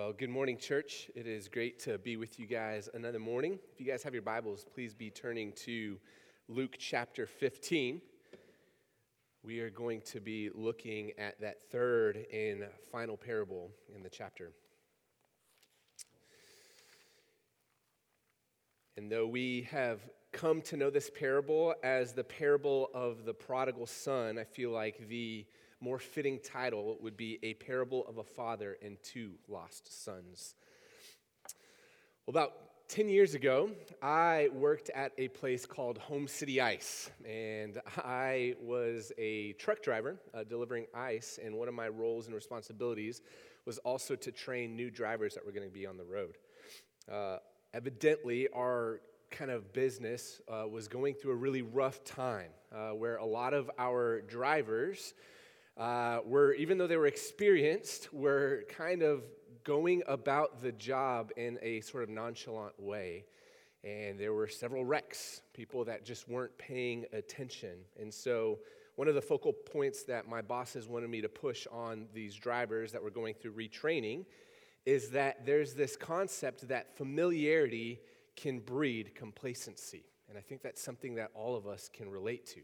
Well, good morning, church. It is great to be with you guys another morning. If you guys have your Bibles, please be turning to Luke chapter 15. We are going to be looking at that third and final parable in the chapter. And though we have come to know this parable as the parable of the prodigal son, I feel like the more fitting title would be A Parable of a Father and Two Lost Sons. Well, about 10 years ago, I worked at a place called Home City Ice, and I was a truck driver uh, delivering ice, and one of my roles and responsibilities was also to train new drivers that were going to be on the road. Uh, evidently, our kind of business uh, was going through a really rough time uh, where a lot of our drivers uh, were, even though they were experienced, were kind of going about the job in a sort of nonchalant way. And there were several wrecks, people that just weren't paying attention. And so, one of the focal points that my bosses wanted me to push on these drivers that were going through retraining is that there's this concept that familiarity can breed complacency. And I think that's something that all of us can relate to.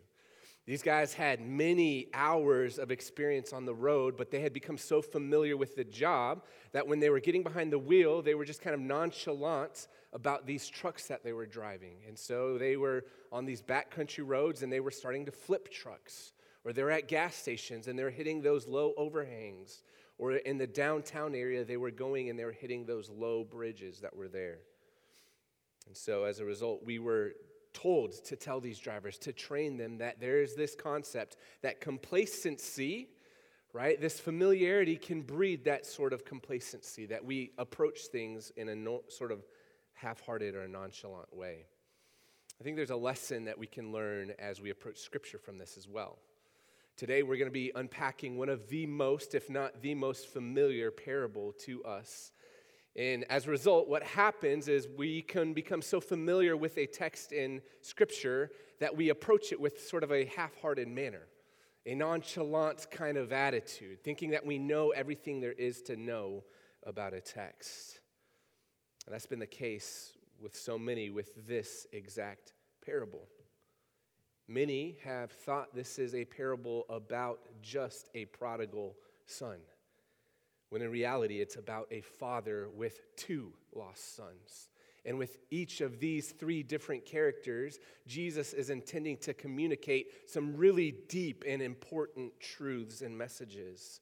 These guys had many hours of experience on the road, but they had become so familiar with the job that when they were getting behind the wheel, they were just kind of nonchalant about these trucks that they were driving. And so they were on these backcountry roads and they were starting to flip trucks, or they're at gas stations and they're hitting those low overhangs, or in the downtown area, they were going and they were hitting those low bridges that were there. And so as a result, we were told to tell these drivers, to train them, that there's this concept that complacency, right, this familiarity can breed that sort of complacency, that we approach things in a no, sort of half hearted or nonchalant way. I think there's a lesson that we can learn as we approach Scripture from this as well. Today, we're going to be unpacking one of the most, if not the most familiar parable to us and as a result, what happens is we can become so familiar with a text in Scripture that we approach it with sort of a half hearted manner, a nonchalant kind of attitude, thinking that we know everything there is to know about a text. And that's been the case with so many with this exact parable. Many have thought this is a parable about just a prodigal son when in reality it's about a father with two lost sons. And with each of these three different characters, Jesus is intending to communicate some really deep and important truths and messages.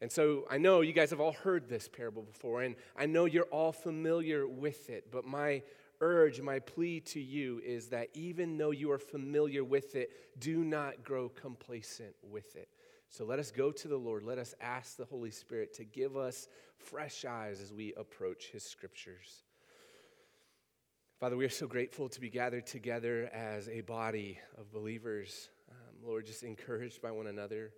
And so I know you guys have all heard this parable before, and I know you're all familiar with it, but my urge, my plea to you is that even though you are familiar with it, do not grow complacent with it. So let us go to the Lord. Let us ask the Holy Spirit to give us fresh eyes as we approach His scriptures. Father, we are so grateful to be gathered together as a body of believers. Um, Lord, just encouraged by one another,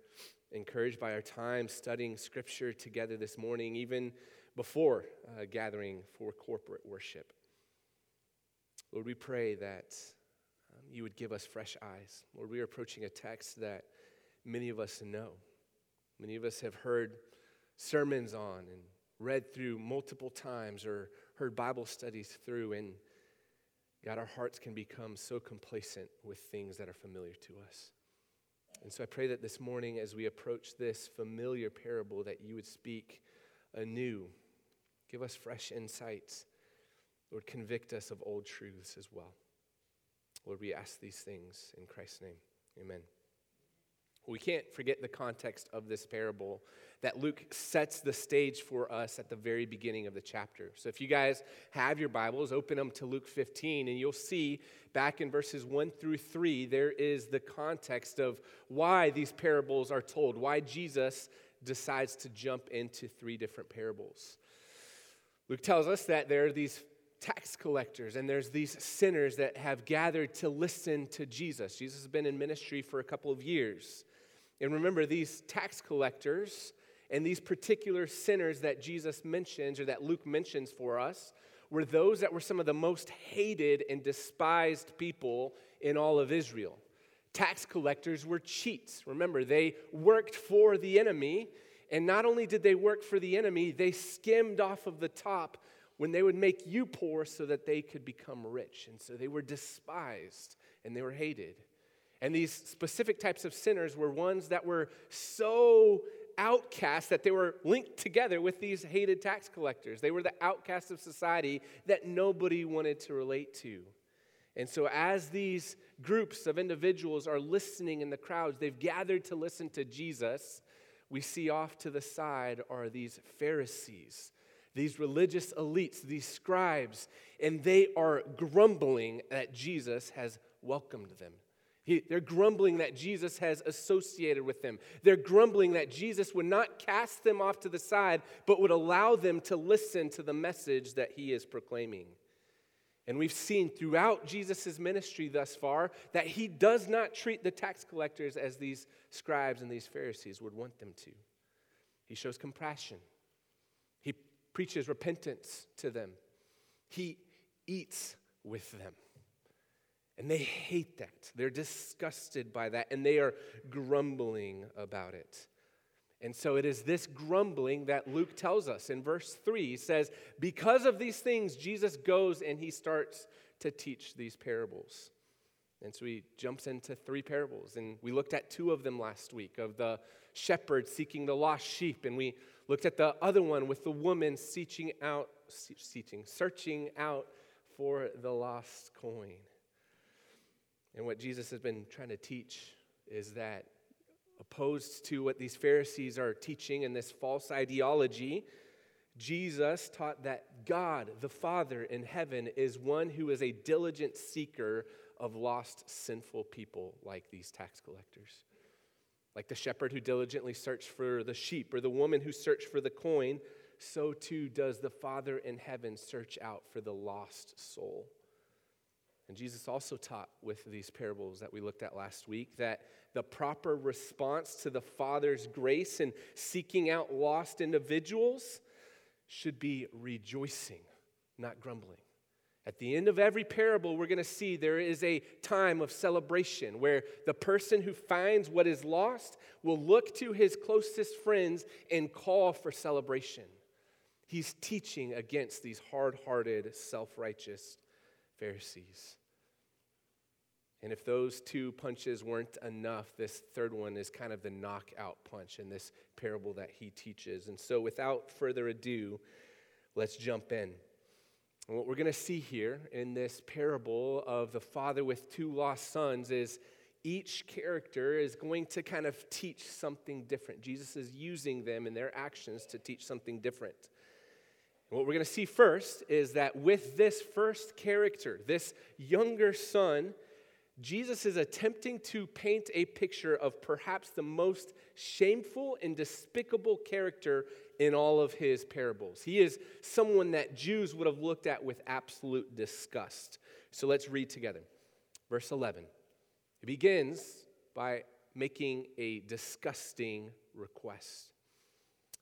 encouraged by our time studying scripture together this morning, even before uh, gathering for corporate worship. Lord, we pray that um, you would give us fresh eyes. Lord, we are approaching a text that many of us know. Many of us have heard sermons on and read through multiple times or heard Bible studies through, and God, our hearts can become so complacent with things that are familiar to us. And so I pray that this morning, as we approach this familiar parable, that you would speak anew, give us fresh insights. Lord, convict us of old truths as well. Lord, we ask these things in Christ's name. Amen. We can't forget the context of this parable that Luke sets the stage for us at the very beginning of the chapter. So if you guys have your Bibles, open them to Luke 15, and you'll see back in verses 1 through 3, there is the context of why these parables are told, why Jesus decides to jump into three different parables. Luke tells us that there are these tax collectors and there's these sinners that have gathered to listen to Jesus. Jesus has been in ministry for a couple of years. And remember, these tax collectors and these particular sinners that Jesus mentions or that Luke mentions for us were those that were some of the most hated and despised people in all of Israel. Tax collectors were cheats. Remember, they worked for the enemy And not only did they work for the enemy, they skimmed off of the top when they would make you poor so that they could become rich. And so they were despised and they were hated. And these specific types of sinners were ones that were so outcast that they were linked together with these hated tax collectors. They were the outcasts of society that nobody wanted to relate to. And so, as these groups of individuals are listening in the crowds, they've gathered to listen to Jesus. We see off to the side are these Pharisees, these religious elites, these scribes, and they are grumbling that Jesus has welcomed them. He, they're grumbling that Jesus has associated with them. They're grumbling that Jesus would not cast them off to the side, but would allow them to listen to the message that he is proclaiming. And we've seen throughout Jesus' ministry thus far that he does not treat the tax collectors as these scribes and these Pharisees would want them to. He shows compassion, he preaches repentance to them, he eats with them. And they hate that. They're disgusted by that, and they are grumbling about it. And so it is this grumbling that Luke tells us in verse 3. He says, Because of these things, Jesus goes and he starts to teach these parables. And so he jumps into three parables. And we looked at two of them last week of the shepherd seeking the lost sheep. And we looked at the other one with the woman seeking out, seeking, searching out for the lost coin. And what Jesus has been trying to teach is that opposed to what these Pharisees are teaching in this false ideology, Jesus taught that God, the Father in heaven, is one who is a diligent seeker of lost, sinful people like these tax collectors. Like the shepherd who diligently searched for the sheep or the woman who searched for the coin, so too does the Father in heaven search out for the lost soul. And Jesus also taught with these parables that we looked at last week that the proper response to the Father's grace in seeking out lost individuals should be rejoicing, not grumbling. At the end of every parable, we're going to see there is a time of celebration where the person who finds what is lost will look to his closest friends and call for celebration. He's teaching against these hard hearted, self righteous Pharisees. And if those two punches weren't enough, this third one is kind of the knockout punch in this parable that he teaches. And so, without further ado, let's jump in. And what we're going to see here in this parable of the father with two lost sons is each character is going to kind of teach something different. Jesus is using them and their actions to teach something different. What we're going to see first is that with this first character, this younger son, Jesus is attempting to paint a picture of perhaps the most shameful and despicable character in all of his parables. He is someone that Jews would have looked at with absolute disgust. So let's read together. Verse 11. It begins by making a disgusting request.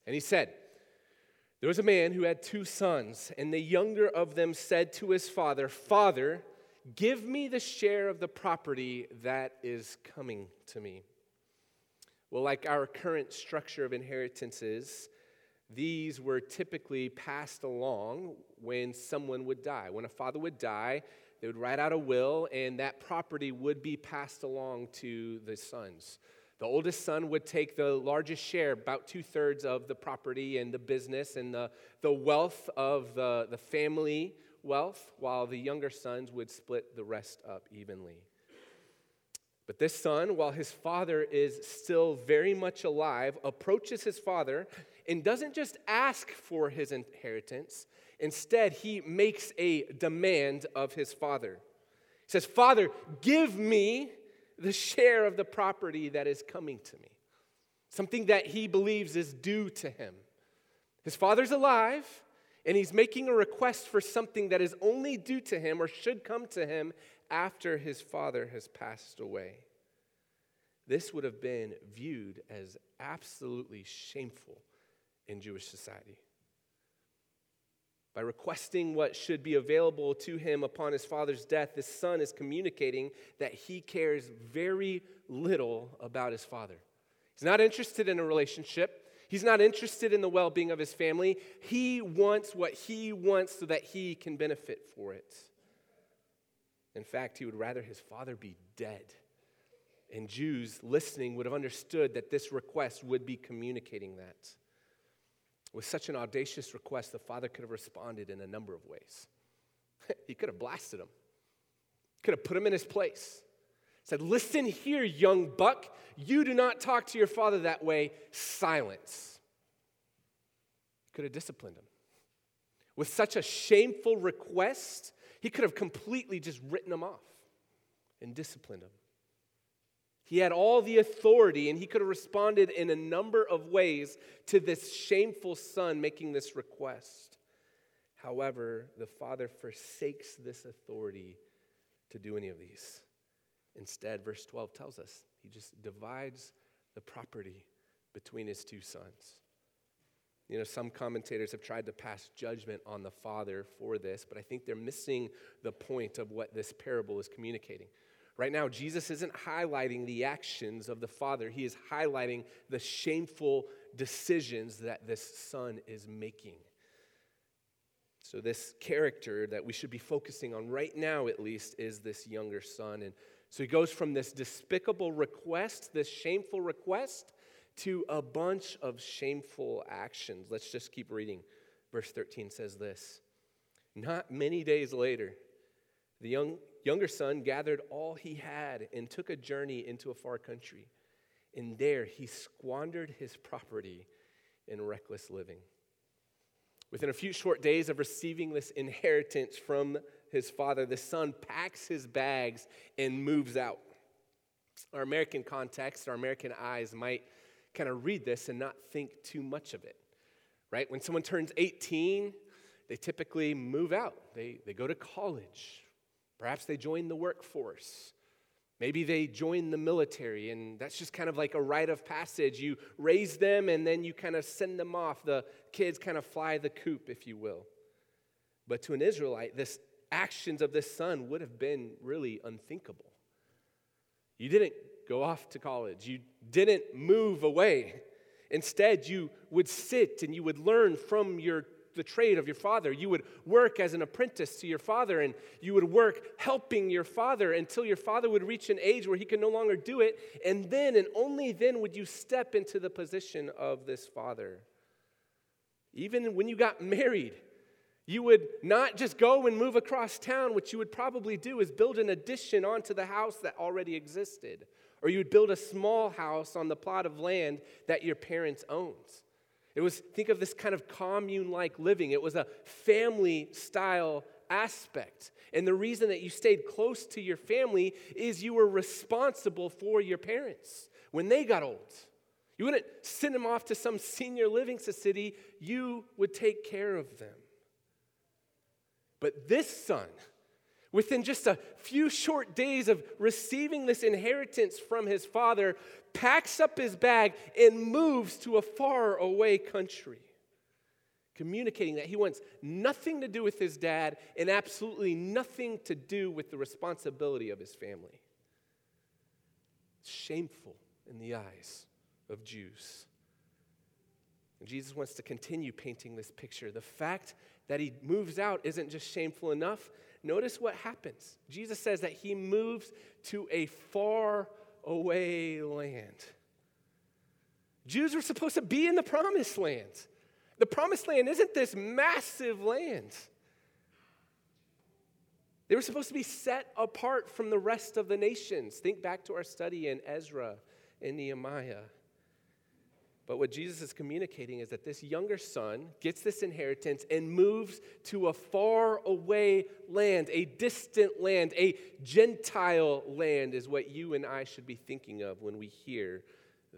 And he said, There was a man who had two sons, and the younger of them said to his father, Father, Give me the share of the property that is coming to me. Well, like our current structure of inheritances, these were typically passed along when someone would die. When a father would die, they would write out a will, and that property would be passed along to the sons. The oldest son would take the largest share, about two thirds of the property and the business and the, the wealth of the, the family wealth, while the younger sons would split the rest up evenly. But this son, while his father is still very much alive, approaches his father and doesn't just ask for his inheritance. Instead, he makes a demand of his father. He says, Father, give me the share of the property that is coming to me, something that he believes is due to him. His father's alive, and he's making a request for something that is only due to him or should come to him after his father has passed away. This would have been viewed as absolutely shameful in Jewish society. By requesting what should be available to him upon his father's death, this son is communicating that he cares very little about his father. He's not interested in a relationship. He's not interested in the well being of his family. He wants what he wants so that he can benefit for it. In fact, he would rather his father be dead. And Jews listening would have understood that this request would be communicating that. With such an audacious request, the father could have responded in a number of ways. he could have blasted him, could have put him in his place. Said, Listen here, young buck. You do not talk to your father that way. Silence. Could have disciplined him. With such a shameful request, he could have completely just written him off and disciplined him. He had all the authority, and he could have responded in a number of ways to this shameful son making this request. However, the father forsakes this authority to do any of these. Instead, verse 12 tells us he just divides the property between his two sons. You know, some commentators have tried to pass judgment on the father for this, but I think they're missing the point of what this parable is communicating. Right now, Jesus isn't highlighting the actions of the father, he is highlighting the shameful decisions that this son is making. So, this character that we should be focusing on right now, at least, is this younger son. And so he goes from this despicable request, this shameful request, to a bunch of shameful actions. Let's just keep reading. Verse 13 says this Not many days later, the young, younger son gathered all he had and took a journey into a far country. And there he squandered his property in reckless living. Within a few short days of receiving this inheritance from his father, the son packs his bags and moves out. Our American context, our American eyes might kind of read this and not think too much of it, right? When someone turns 18, they typically move out, they, they go to college, perhaps they join the workforce. Maybe they join the military, and that's just kind of like a rite of passage. You raise them, and then you kind of send them off. The kids kind of fly the coop, if you will. But to an Israelite, this actions of this son would have been really unthinkable. You didn't go off to college, you didn't move away. Instead, you would sit and you would learn from your the trade of your father. You would work as an apprentice to your father, and you would work helping your father until your father would reach an age where he could no longer do it. And then, and only then, would you step into the position of this father. Even when you got married, you would not just go and move across town. What you would probably do is build an addition onto the house that already existed. Or you would build a small house on the plot of land that your parents owned. It was, think of this kind of commune like living. It was a family style aspect. And the reason that you stayed close to your family is you were responsible for your parents when they got old. You wouldn't send them off to some senior living facility, you would take care of them. But this son, within just a few short days of receiving this inheritance from his father, packs up his bag and moves to a far away country, communicating that he wants nothing to do with his dad and absolutely nothing to do with the responsibility of his family. Shameful in the eyes of Jews. And Jesus wants to continue painting this picture. The fact that he moves out isn't just shameful enough. Notice what happens. Jesus says that he moves to a far away land. Jews were supposed to be in the promised land. The promised land isn't this massive land. They were supposed to be set apart from the rest of the nations. Think back to our study in Ezra and Nehemiah. But what Jesus is communicating is that this younger son gets this inheritance and moves to a far away land, a distant land, a Gentile land, is what you and I should be thinking of when we hear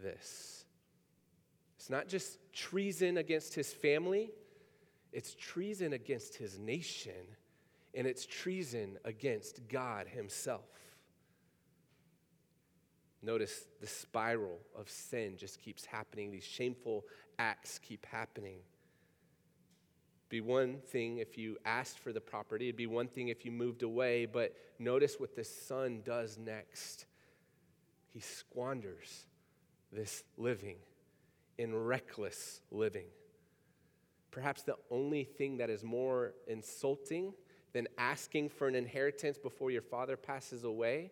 this. It's not just treason against his family, it's treason against his nation, and it's treason against God himself. Notice the spiral of sin just keeps happening. These shameful acts keep happening. Be one thing if you asked for the property, it'd be one thing if you moved away, but notice what the son does next. He squanders this living in reckless living. Perhaps the only thing that is more insulting than asking for an inheritance before your father passes away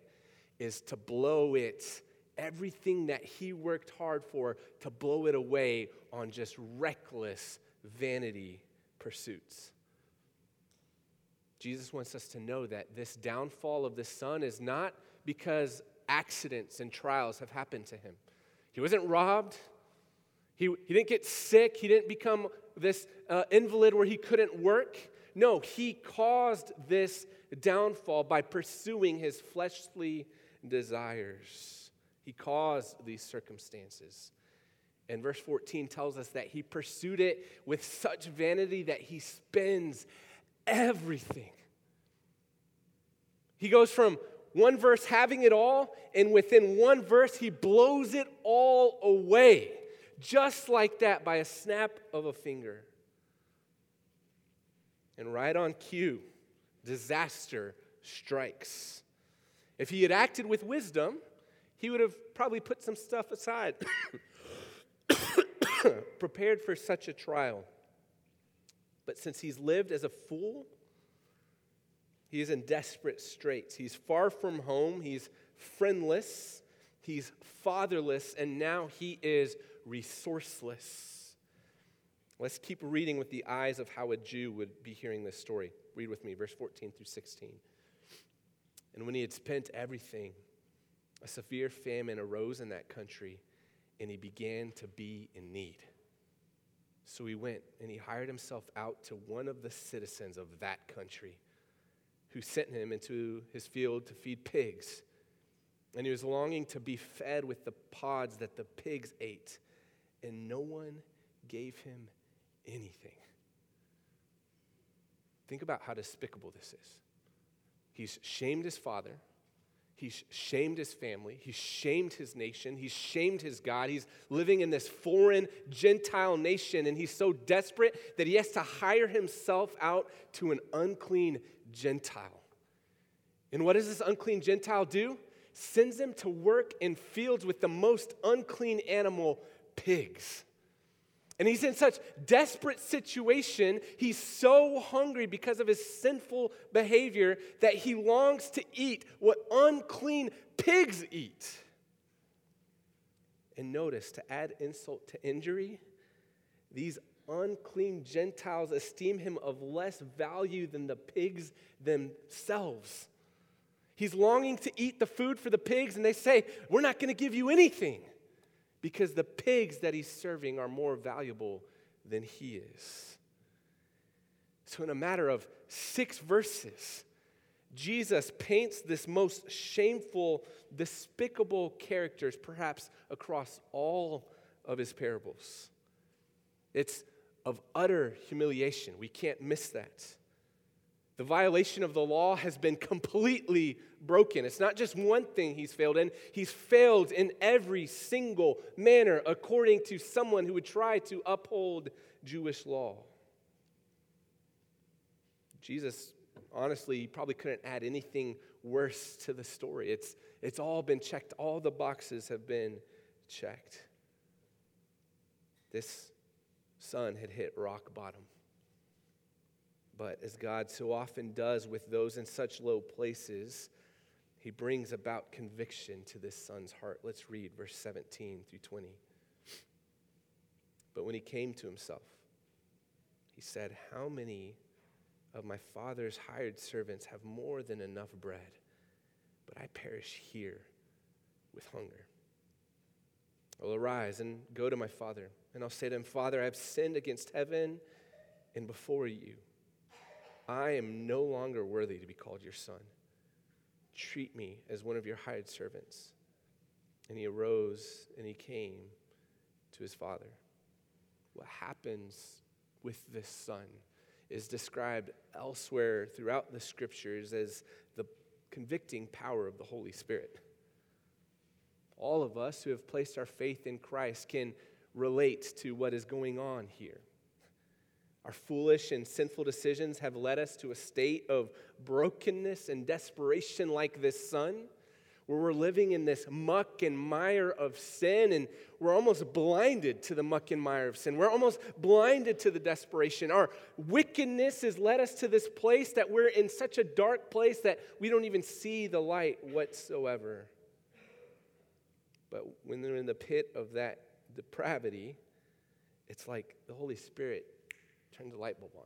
is to blow it, everything that he worked hard for, to blow it away on just reckless vanity pursuits. Jesus wants us to know that this downfall of the son is not because accidents and trials have happened to him. He wasn't robbed. He, he didn't get sick. He didn't become this uh, invalid where he couldn't work. No, he caused this downfall by pursuing his fleshly desires. He caused these circumstances. And verse 14 tells us that he pursued it with such vanity that he spends everything. He goes from one verse having it all, and within one verse, he blows it all away, just like that by a snap of a finger. And right on cue, disaster strikes. If he had acted with wisdom, he would have probably put some stuff aside, prepared for such a trial. But since he's lived as a fool, he is in desperate straits. He's far from home, he's friendless, he's fatherless, and now he is resourceless. Let's keep reading with the eyes of how a Jew would be hearing this story. Read with me, verse 14 through 16. And when he had spent everything, a severe famine arose in that country, and he began to be in need. So he went and he hired himself out to one of the citizens of that country who sent him into his field to feed pigs. And he was longing to be fed with the pods that the pigs ate, and no one gave him anything. Think about how despicable this is. He's shamed his father He's shamed his family. He's shamed his nation. He's shamed his God. He's living in this foreign Gentile nation, and he's so desperate that he has to hire himself out to an unclean Gentile. And what does this unclean Gentile do? Sends him to work in fields with the most unclean animal, pigs. And he's in such desperate situation. He's so hungry because of his sinful behavior that he longs to eat what unclean pigs eat. And notice, to add insult to injury, these unclean Gentiles esteem him of less value than the pigs themselves. He's longing to eat the food for the pigs, and they say, We're not going to give you anything because the pigs that he's serving are more valuable than he is. So, in a matter of six verses, Jesus paints this most shameful, despicable characters, perhaps across all of his parables. It's of utter humiliation. We can't miss that. The violation of the law has been completely broken. It's not just one thing he's failed in, he's failed in every single manner according to someone who would try to uphold Jewish law. Jesus, honestly, probably couldn't add anything worse to the story. It's, it's all been checked, all the boxes have been checked. This son had hit rock bottom. But as God so often does with those in such low places, he brings about conviction to this son's heart. Let's read verse 17 through 20. But when he came to himself, he said, How many of my father's hired servants have more than enough bread, but I perish here with hunger? I'll arise and go to my father, and I'll say to him, Father, I have sinned against heaven and before you. I am no longer worthy to be called your son. Treat me as one of your hired servants. And he arose and he came to his father. What happens with this son is described elsewhere throughout the scriptures as the convicting power of the Holy Spirit. All of us who have placed our faith in Christ can relate to what is going on here. Our foolish and sinful decisions have led us to a state of brokenness and desperation like this son, where we're living in this muck and mire of sin and we're almost blinded to the muck and mire of sin. We're almost blinded to the desperation. Our wickedness has led us to this place that we're in such a dark place that we don't even see the light whatsoever. But when they're in the pit of that depravity, it's like the Holy Spirit turned the light bulb on.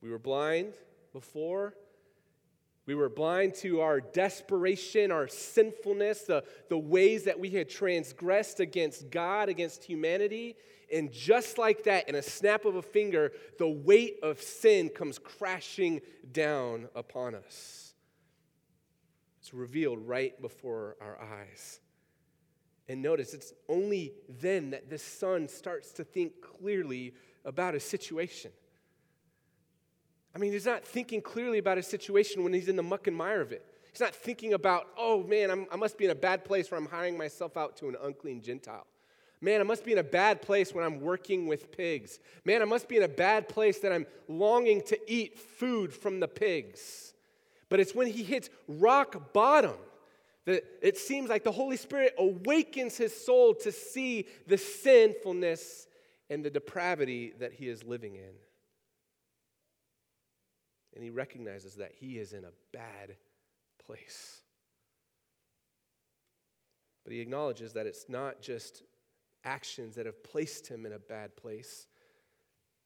We were blind before, we were blind to our desperation, our sinfulness, the, the ways that we had transgressed against God, against humanity. And just like that, in a snap of a finger, the weight of sin comes crashing down upon us. It's revealed right before our eyes. And notice, it's only then that the son starts to think clearly about a situation. I mean, he's not thinking clearly about his situation when he's in the muck and mire of it. He's not thinking about, oh man, I'm, i must be in a bad place where I'm hiring myself out to an unclean Gentile. Man, I must be in a bad place when I'm working with pigs. Man, I must be in a bad place that I'm longing to eat food from the pigs. But it's when he hits rock bottom that it seems like the Holy Spirit awakens his soul to see the sinfulness and the depravity that he is living in. And he recognizes that he is in a bad place. But he acknowledges that it's not just actions that have placed him in a bad place.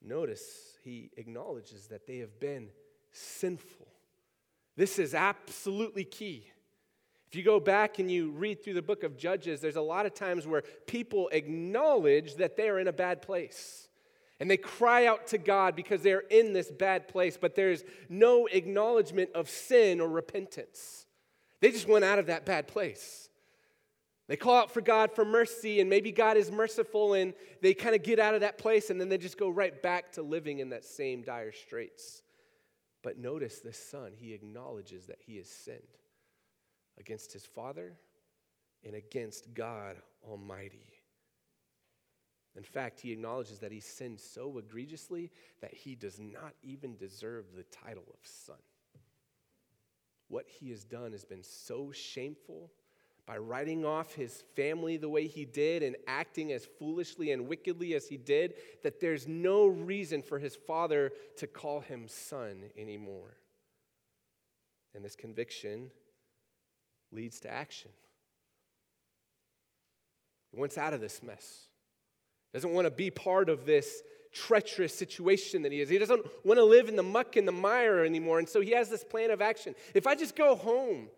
Notice he acknowledges that they have been sinful. This is absolutely key. If you go back and you read through the book of Judges, there's a lot of times where people acknowledge that they are in a bad place. And they cry out to God because they're in this bad place, but there's no acknowledgement of sin or repentance. They just went out of that bad place. They call out for God for mercy, and maybe God is merciful, and they kind of get out of that place, and then they just go right back to living in that same dire straits. But notice this son, he acknowledges that he has sinned against his father and against God Almighty. In fact, he acknowledges that he sinned so egregiously that he does not even deserve the title of son. What he has done has been so shameful by writing off his family the way he did and acting as foolishly and wickedly as he did that there's no reason for his father to call him son anymore. And this conviction leads to action. He wants out of this mess doesn't want to be part of this treacherous situation that he is. He doesn't want to live in the muck and the mire anymore. And so he has this plan of action. If I just go home,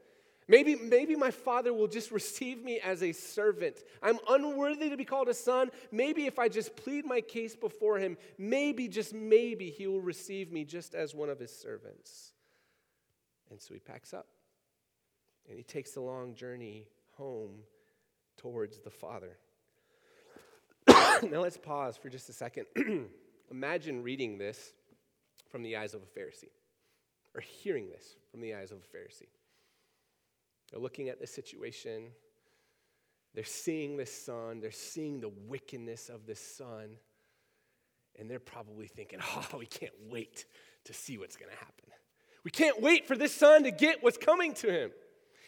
maybe, maybe my father will just receive me as a servant. I'm unworthy to be called a son. Maybe if I just plead my case before him, maybe, just maybe, he will receive me just as one of his servants. And so he packs up and he takes the long journey home towards the father. now let's pause for just a second. Imagine reading this from the eyes of a Pharisee, or hearing this from the eyes of a Pharisee. They're looking at the situation, they're seeing this son, they're seeing the wickedness of this son, and they're probably thinking, oh, we can't wait to see what's going to happen. We can't wait for this son to get what's coming to him.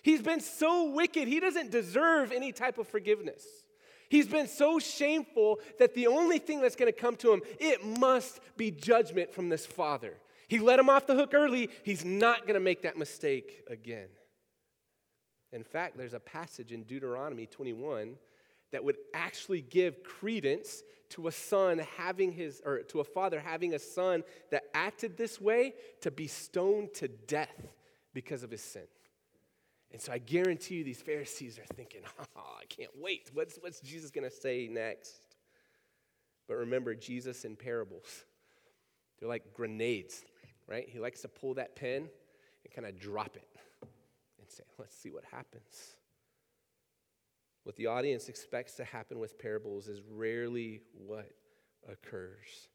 He's been so wicked, he doesn't deserve any type of forgiveness. He's been so shameful that the only thing that's going to come to him, it must be judgment from this father. He let him off the hook early. He's not going to make that mistake again. In fact, there's a passage in Deuteronomy 21 that would actually give credence to a son having his, or to a father having a son that acted this way to be stoned to death because of his sin. And so I guarantee you, these Pharisees are thinking, oh, I can't wait. What's, what's Jesus going to say next? But remember, Jesus in parables, they're like grenades, right? He likes to pull that pin and kind of drop it and say, let's see what happens. What the audience expects to happen with parables is rarely what occurs.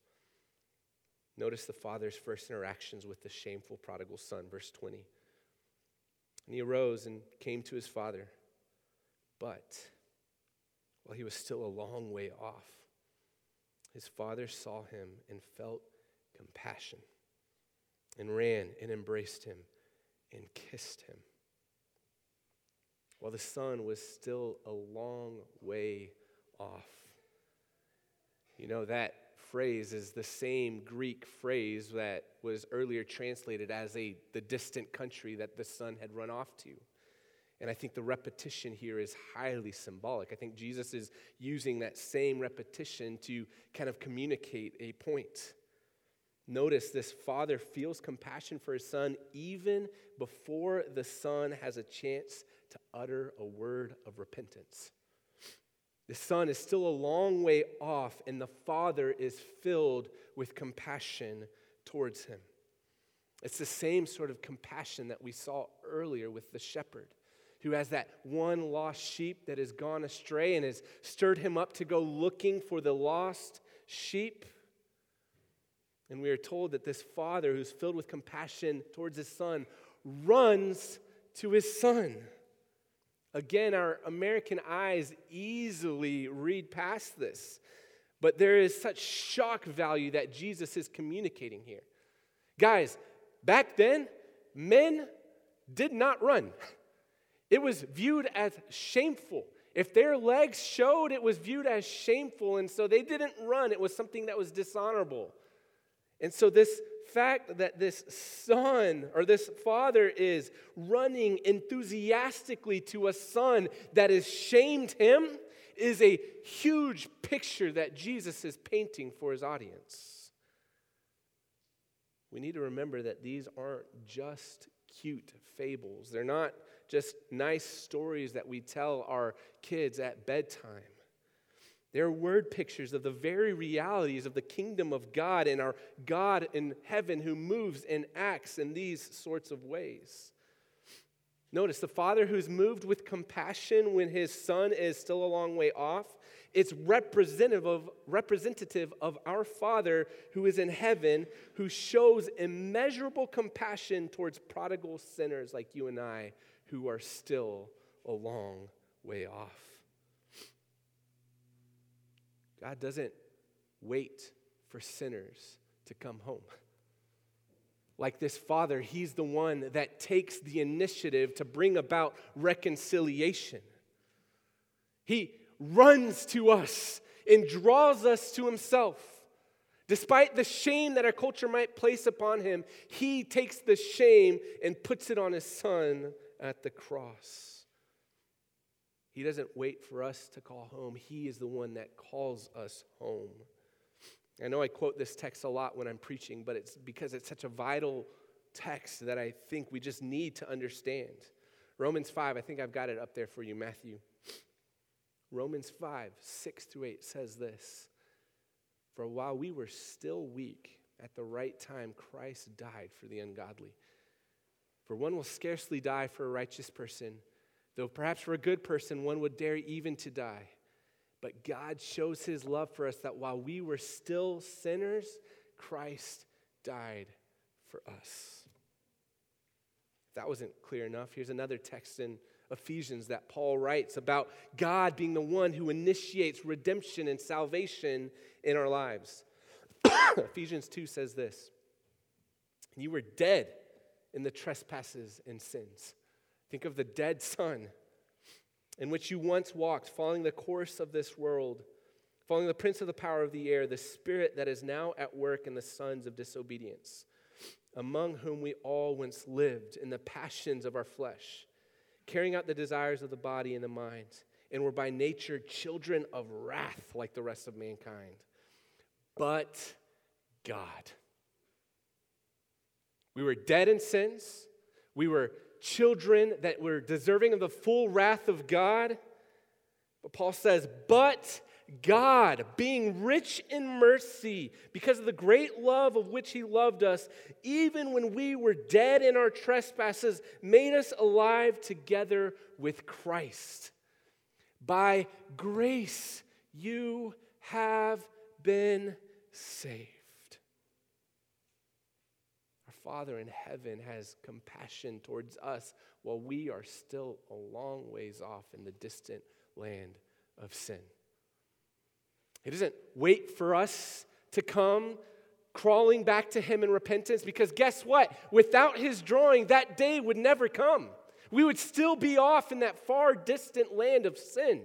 Notice the father's first interactions with the shameful prodigal son, verse 20. And he arose and came to his father. But while he was still a long way off, his father saw him and felt compassion and ran and embraced him and kissed him. while the Son was still a long way off. You know, that phrase is the same Greek phrase that was earlier translated as a, the distant country that the Son had run off to. And I think the repetition here is highly symbolic. I think Jesus is using that same repetition to kind of communicate a point. Notice this father feels compassion for his son even before the son has a chance to utter a word of repentance. The son is still a long way off, and the father is filled with compassion towards him. It's the same sort of compassion that we saw earlier with the shepherd who has that one lost sheep that has gone astray and has stirred him up to go looking for the lost sheep. And we are told that this father, who's filled with compassion towards his son, runs to his son. Again, our American eyes easily read past this, but there is such shock value that Jesus is communicating here. Guys, back then, men did not run. It was viewed as shameful. If their legs showed, it was viewed as shameful, and so they didn't run. It was something that was dishonorable. And so, this fact that this son or this father is running enthusiastically to a son that has shamed him is a huge picture that Jesus is painting for his audience. We need to remember that these aren't just cute fables, they're not just nice stories that we tell our kids at bedtime. They're word pictures of the very realities of the kingdom of God and our God in heaven who moves and acts in these sorts of ways. Notice the father who's moved with compassion when his son is still a long way off. It's representative of, representative of our Father who is in heaven, who shows immeasurable compassion towards prodigal sinners like you and I who are still a long way off. God doesn't wait for sinners to come home. Like this father, he's the one that takes the initiative to bring about reconciliation. He runs to us and draws us to himself. Despite the shame that our culture might place upon him, he takes the shame and puts it on his son at the cross. He doesn't wait for us to call home, He is the one that calls us home. I know I quote this text a lot when I'm preaching, but it's because it's such a vital text that I think we just need to understand. Romans 5, I think I've got it up there for you, Matthew. Romans 5, 6 through 8 says this For while we were still weak, at the right time, Christ died for the ungodly. For one will scarcely die for a righteous person, though perhaps for a good person one would dare even to die. But God shows his love for us that while we were still sinners, Christ died for us. If that wasn't clear enough, here's another text in Ephesians that Paul writes about God being the one who initiates redemption and salvation in our lives. Ephesians 2 says this You were dead in the trespasses and sins. Think of the dead son in which you once walked, following the course of this world, following the prince of the power of the air, the spirit that is now at work in the sons of disobedience, among whom we all once lived in the passions of our flesh, carrying out the desires of the body and the mind, and were by nature children of wrath like the rest of mankind. But God we were dead in sins. We were children that were deserving of the full wrath of God. But Paul says, But God, being rich in mercy, because of the great love of which He loved us, even when we were dead in our trespasses, made us alive together with Christ. By grace you have been saved. Father in heaven has compassion towards us while we are still a long ways off in the distant land of sin. He doesn't wait for us to come crawling back to Him in repentance because guess what? Without His drawing, that day would never come. We would still be off in that far distant land of sin.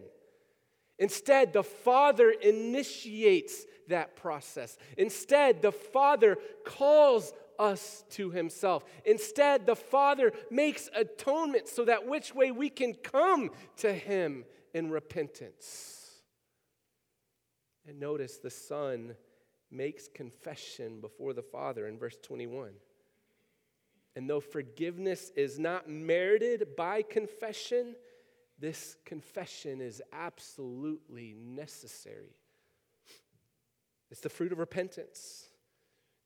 Instead, the Father initiates that process. Instead, the Father calls us to Himself. Instead, the Father makes atonement so that which way we can come to Him in repentance. And notice the Son makes confession before the Father in verse 21. And though forgiveness is not merited by confession, this confession is absolutely necessary. It's the fruit of repentance.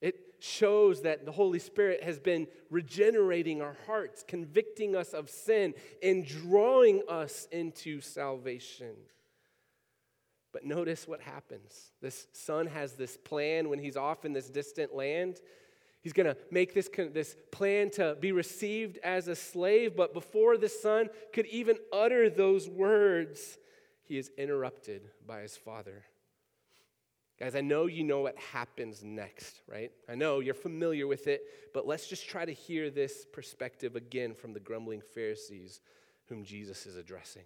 It shows that the Holy Spirit has been regenerating our hearts, convicting us of sin, and drawing us into salvation. But notice what happens. This son has this plan when he's off in this distant land. He's going to make this, this plan to be received as a slave, but before the son could even utter those words, he is interrupted by his father. Guys, I know you know what happens next, right? I know you're familiar with it, but let's just try to hear this perspective again from the grumbling Pharisees whom Jesus is addressing.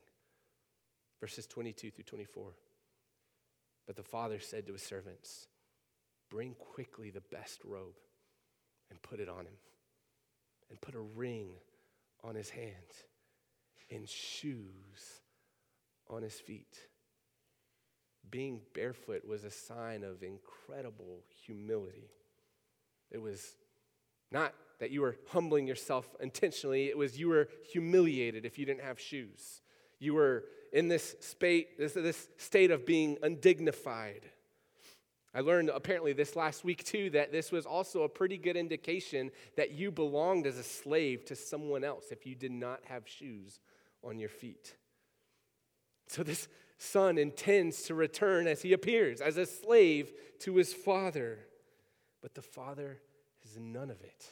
Verses 22 through 24. But the father said to his servants, Bring quickly the best robe and put it on him, and put a ring on his hand, and shoes on his feet being barefoot was a sign of incredible humility. It was not that you were humbling yourself intentionally, it was you were humiliated if you didn't have shoes. You were in this state, this, this state of being undignified. I learned apparently this last week too that this was also a pretty good indication that you belonged as a slave to someone else if you did not have shoes on your feet. So, this, son intends to return as he appears, as a slave to his father. But the father has none of it.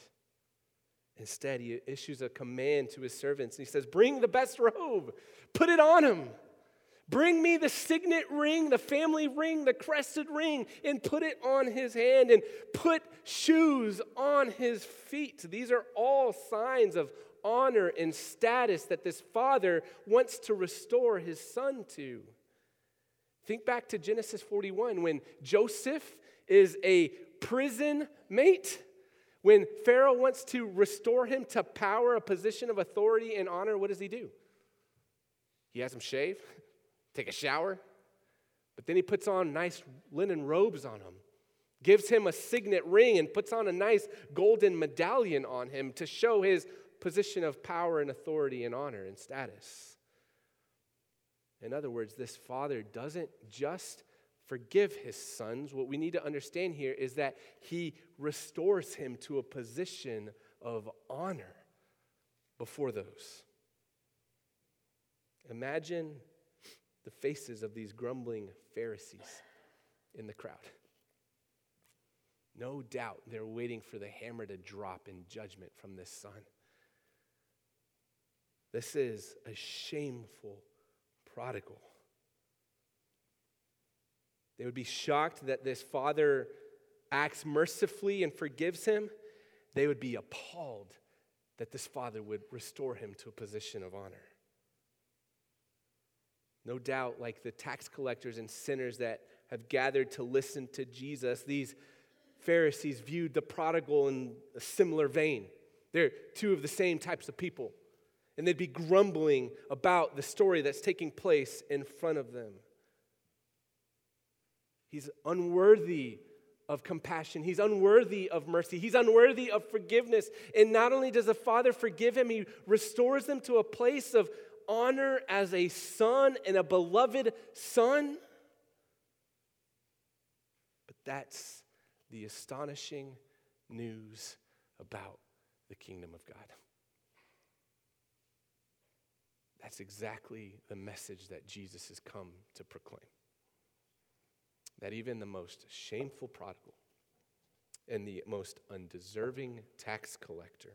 Instead, he issues a command to his servants and he says, Bring the best robe, put it on him. Bring me the signet ring, the family ring, the crested ring, and put it on his hand, and put shoes on his feet. These are all signs of honor and status that this father wants to restore his son to. Think back to Genesis 41 when Joseph is a prison mate. When Pharaoh wants to restore him to power, a position of authority and honor, what does he do? He has him shave, take a shower, but then he puts on nice linen robes on him, gives him a signet ring, and puts on a nice golden medallion on him to show his position of power and authority and honor and status. In other words, this father doesn't just forgive his sons. What we need to understand here is that he restores him to a position of honor before those. Imagine the faces of these grumbling Pharisees in the crowd. No doubt they're waiting for the hammer to drop in judgment from this son. This is a shameful prodigal. They would be shocked that this father acts mercifully and forgives him. They would be appalled that this father would restore him to a position of honor. No doubt, like the tax collectors and sinners that have gathered to listen to Jesus, these Pharisees viewed the prodigal in a similar vein. They're two of the same types of people and they'd be grumbling about the story that's taking place in front of them. He's unworthy of compassion. He's unworthy of mercy. He's unworthy of forgiveness. And not only does the Father forgive him, he restores them to a place of honor as a son and a beloved son. But that's the astonishing news about the kingdom of God. That's exactly the message that Jesus has come to proclaim. That even the most shameful prodigal and the most undeserving tax collector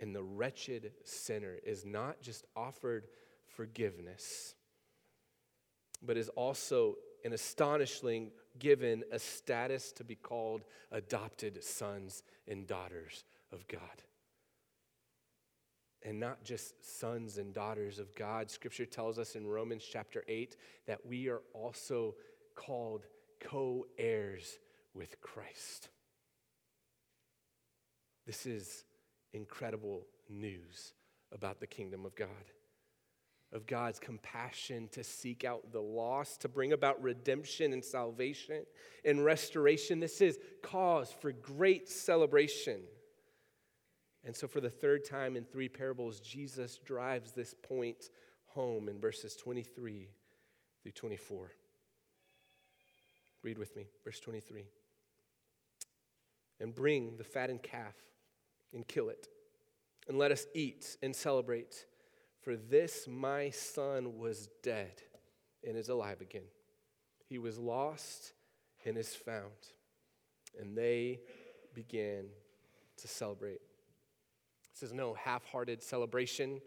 and the wretched sinner is not just offered forgiveness, but is also an astonishingly given a status to be called adopted sons and daughters of God. And not just sons and daughters of God. Scripture tells us in Romans chapter 8 that we are also called co heirs with Christ. This is incredible news about the kingdom of God, of God's compassion to seek out the lost, to bring about redemption and salvation and restoration. This is cause for great celebration. And so, for the third time in three parables, Jesus drives this point home in verses 23 through 24. Read with me, verse 23. And bring the fattened calf and kill it, and let us eat and celebrate. For this my son was dead and is alive again. He was lost and is found. And they began to celebrate. This is no half hearted celebration.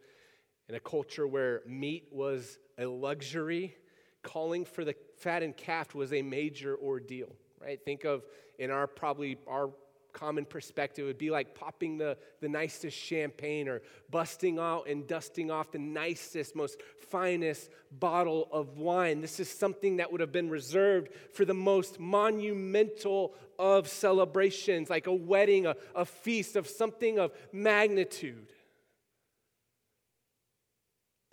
In a culture where meat was a luxury, calling for the fattened calf was a major ordeal, right? Think of in our probably our common perspective, it would be like popping the, the nicest champagne or busting out and dusting off the nicest, most finest bottle of wine. This is something that would have been reserved for the most monumental of celebrations, like a wedding, a, a feast of something of magnitude.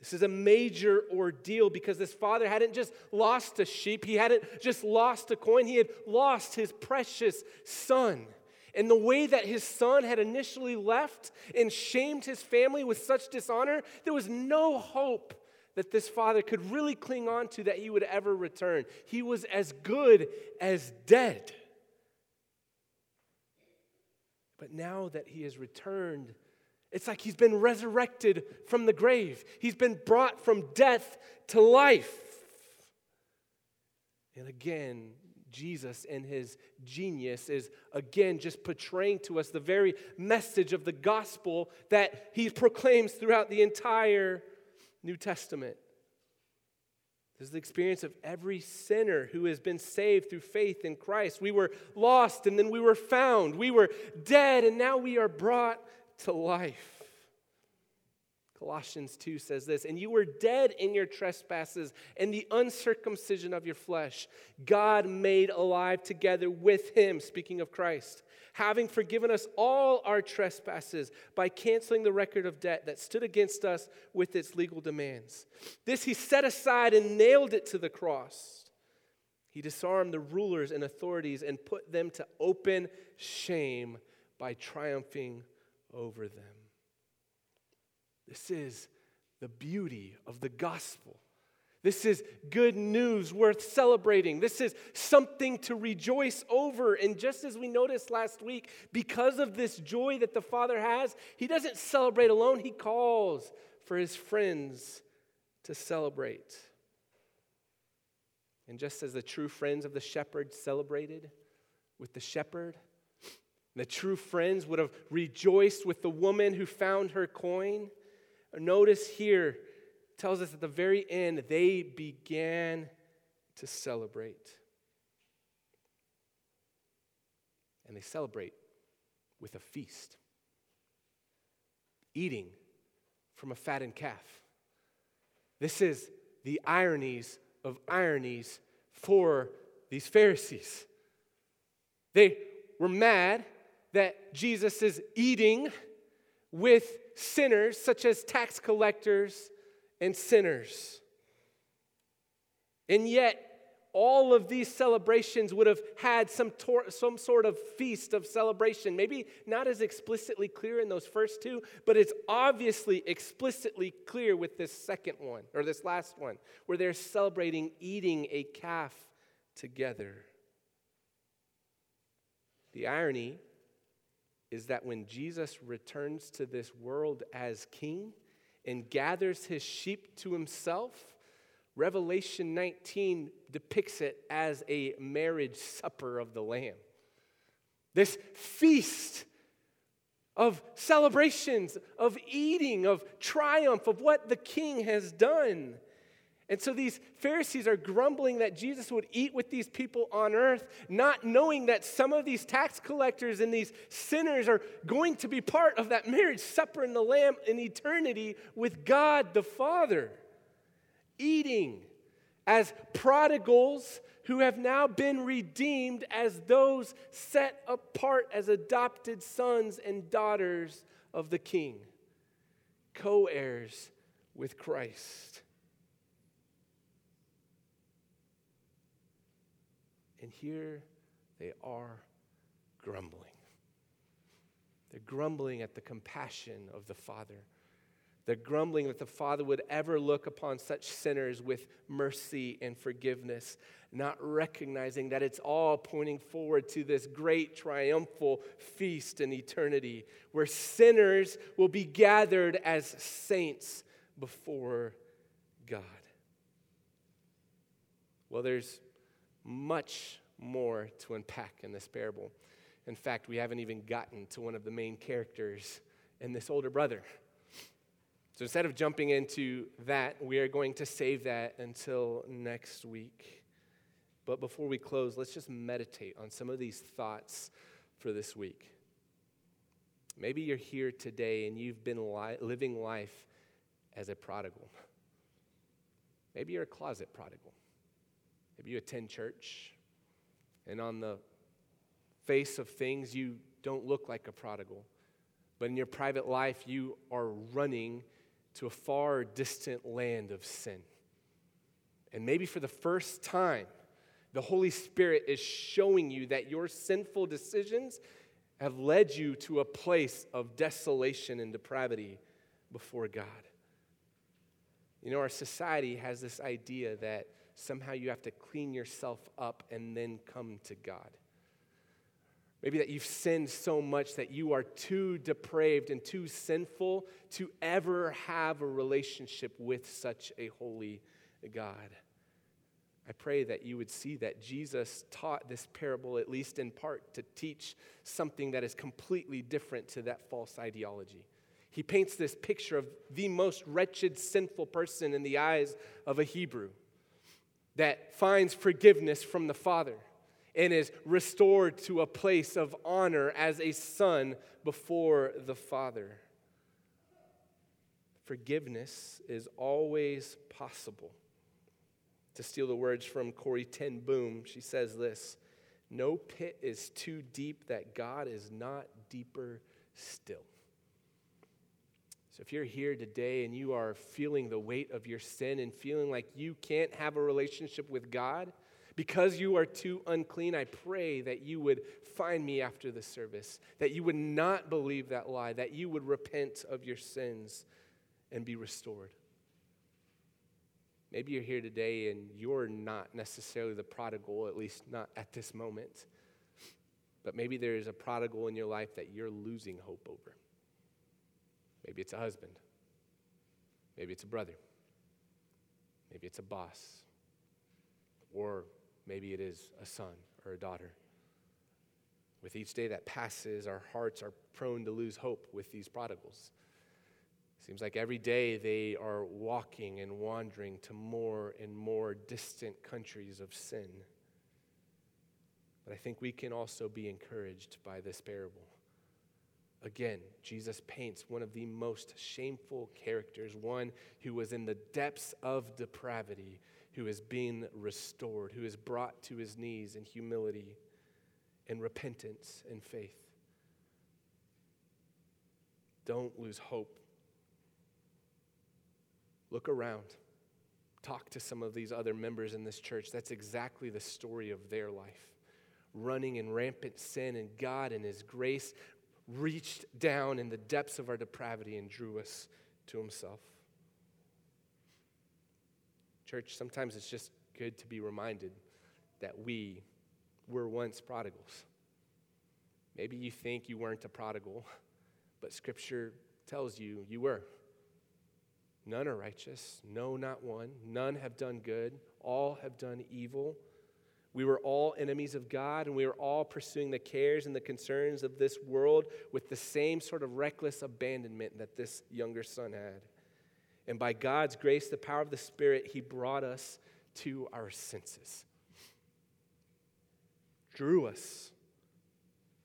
This is a major ordeal because this father hadn't just lost a sheep, he hadn't just lost a coin, he had lost his precious son. And the way that his son had initially left and shamed his family with such dishonor, there was no hope that this father could really cling on to that he would ever return. He was as good as dead. But now that he has returned, it's like he's been resurrected from the grave. He's been brought from death to life. And again, Jesus and his genius is again just portraying to us the very message of the gospel that he proclaims throughout the entire New Testament. This is the experience of every sinner who has been saved through faith in Christ. We were lost and then we were found. We were dead and now we are brought to life. Colossians 2 says this, and you were dead in your trespasses and the uncircumcision of your flesh. God made alive together with him, speaking of Christ, having forgiven us all our trespasses by canceling the record of debt that stood against us with its legal demands. This he set aside and nailed it to the cross. He disarmed the rulers and authorities and put them to open shame by triumphing over them. This is the beauty of the gospel. This is good news worth celebrating. This is something to rejoice over. And just as we noticed last week, because of this joy that the Father has, He doesn't celebrate alone, He calls for His friends to celebrate. And just as the true friends of the shepherd celebrated with the shepherd, the true friends would have rejoiced with the woman who found her coin. Notice here, tells us at the very end, they began to celebrate. And they celebrate with a feast, eating from a fattened calf. This is the ironies of ironies for these Pharisees. They were mad that Jesus is eating with sinners, such as tax collectors and sinners. And yet, all of these celebrations would have had some, tor- some sort of feast of celebration. Maybe not as explicitly clear in those first two, but it's obviously explicitly clear with this second one, or this last one, where they're celebrating eating a calf together. The irony is that when Jesus returns to this world as king and gathers his sheep to himself, Revelation 19 depicts it as a marriage supper of the Lamb. This feast of celebrations, of eating, of triumph, of what the king has done. And so these Pharisees are grumbling that Jesus would eat with these people on earth, not knowing that some of these tax collectors and these sinners are going to be part of that marriage supper in the Lamb in eternity with God the Father. Eating as prodigals who have now been redeemed as those set apart as adopted sons and daughters of the King, co heirs with Christ. And here they are grumbling. They're grumbling at the compassion of the Father. They're grumbling that the Father would ever look upon such sinners with mercy and forgiveness, not recognizing that it's all pointing forward to this great triumphal feast in eternity where sinners will be gathered as saints before God. Well, there's much more to unpack in this parable. In fact, we haven't even gotten to one of the main characters in this older brother. So instead of jumping into that, we are going to save that until next week. But before we close, let's just meditate on some of these thoughts for this week. Maybe you're here today and you've been li- living life as a prodigal. Maybe you're a closet prodigal. Maybe you attend church, and on the face of things, you don't look like a prodigal. But in your private life, you are running to a far distant land of sin. And maybe for the first time, the Holy Spirit is showing you that your sinful decisions have led you to a place of desolation and depravity before God. You know, our society has this idea that somehow you have to clean yourself up and then come to God. Maybe that you've sinned so much that you are too depraved and too sinful to ever have a relationship with such a holy God. I pray that you would see that Jesus taught this parable, at least in part, to teach something that is completely different to that false ideology. He paints this picture of the most wretched, sinful person in the eyes of a Hebrew that finds forgiveness from the Father and is restored to a place of honor as a son before the Father. Forgiveness is always possible. To steal the words from Corrie ten Boom, she says this No pit is too deep that God is not deeper still. So if you're here today and you are feeling the weight of your sin and feeling like you can't have a relationship with God because you are too unclean, I pray that you would find me after the service, that you would not believe that lie, that you would repent of your sins and be restored. Maybe you're here today and you're not necessarily the prodigal, at least not at this moment. But maybe there is a prodigal in your life that you're losing hope over. Maybe it's a husband. Maybe it's a brother. Maybe it's a boss. Or maybe it is a son or a daughter. With each day that passes, our hearts are prone to lose hope with these prodigals. Seems like every day they are walking and wandering to more and more distant countries of sin. But I think we can also be encouraged by this parable. Again, Jesus paints one of the most shameful characters, one who was in the depths of depravity, who is being restored, who is brought to his knees in humility and repentance and faith. Don't lose hope. Look around. Talk to some of these other members in this church. That's exactly the story of their life running in rampant sin, and God, in His grace, reached down in the depths of our depravity and drew us to himself. Church, sometimes it's just good to be reminded that we were once prodigals. Maybe you think you weren't a prodigal, but Scripture tells you you were. None are righteous, no, not one. None have done good, all have done evil. We were all enemies of God, and we were all pursuing the cares and the concerns of this world with the same sort of reckless abandonment that this younger son had. And by God's grace, the power of the Spirit, He brought us to our senses, drew us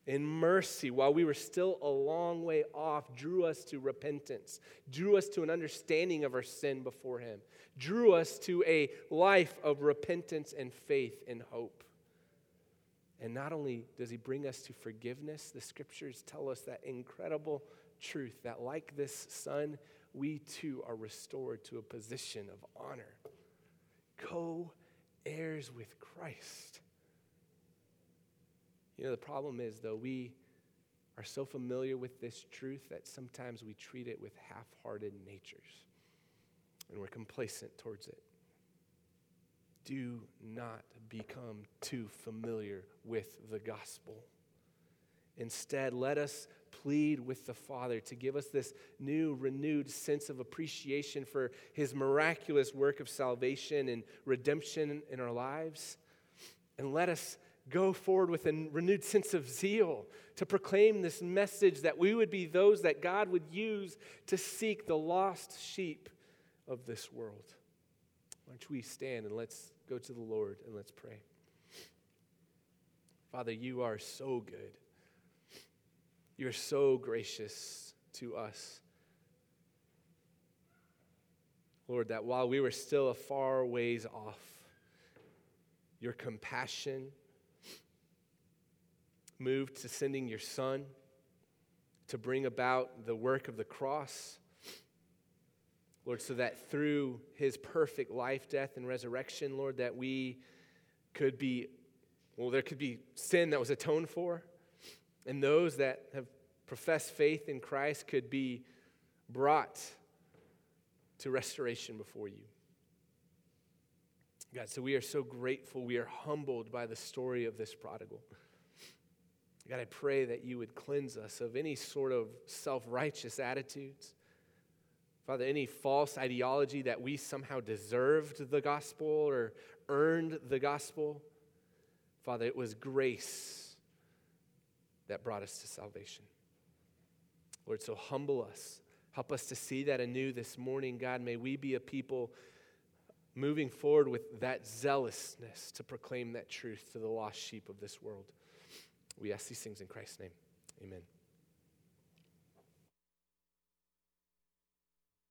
in mercy while we were still a long way off, drew us to repentance, drew us to an understanding of our sin before Him, drew us to a life of repentance and faith and hope. And not only does He bring us to forgiveness, the scriptures tell us that incredible truth that, like this son, we too are restored to a position of honor, co heirs with Christ. You know, the problem is, though, we are so familiar with this truth that sometimes we treat it with half hearted natures and we're complacent towards it. Do not become too familiar with the gospel. Instead, let us plead with the Father to give us this new, renewed sense of appreciation for His miraculous work of salvation and redemption in our lives. And let us go forward with a renewed sense of zeal to proclaim this message that we would be those that God would use to seek the lost sheep of this world. Why don't we stand and let's go to the Lord and let's pray. Father, you are so good. You're so gracious to us. Lord, that while we were still a far ways off, your compassion moved to sending your son to bring about the work of the cross. Lord, so that through his perfect life, death, and resurrection, Lord, that we could be, well, there could be sin that was atoned for and those that have professed faith in Christ could be brought to restoration before you. God, so we are so grateful. We are humbled by the story of this prodigal. God, I pray that you would cleanse us of any sort of self righteous attitudes. Father, any false ideology that we somehow deserved the gospel or earned the gospel. Father, it was grace that brought us to salvation. Lord, so humble us. Help us to see that anew this morning, God. May we be a people moving forward with that zealousness to proclaim that truth to the lost sheep of this world. We ask these things in Christ's name. Amen.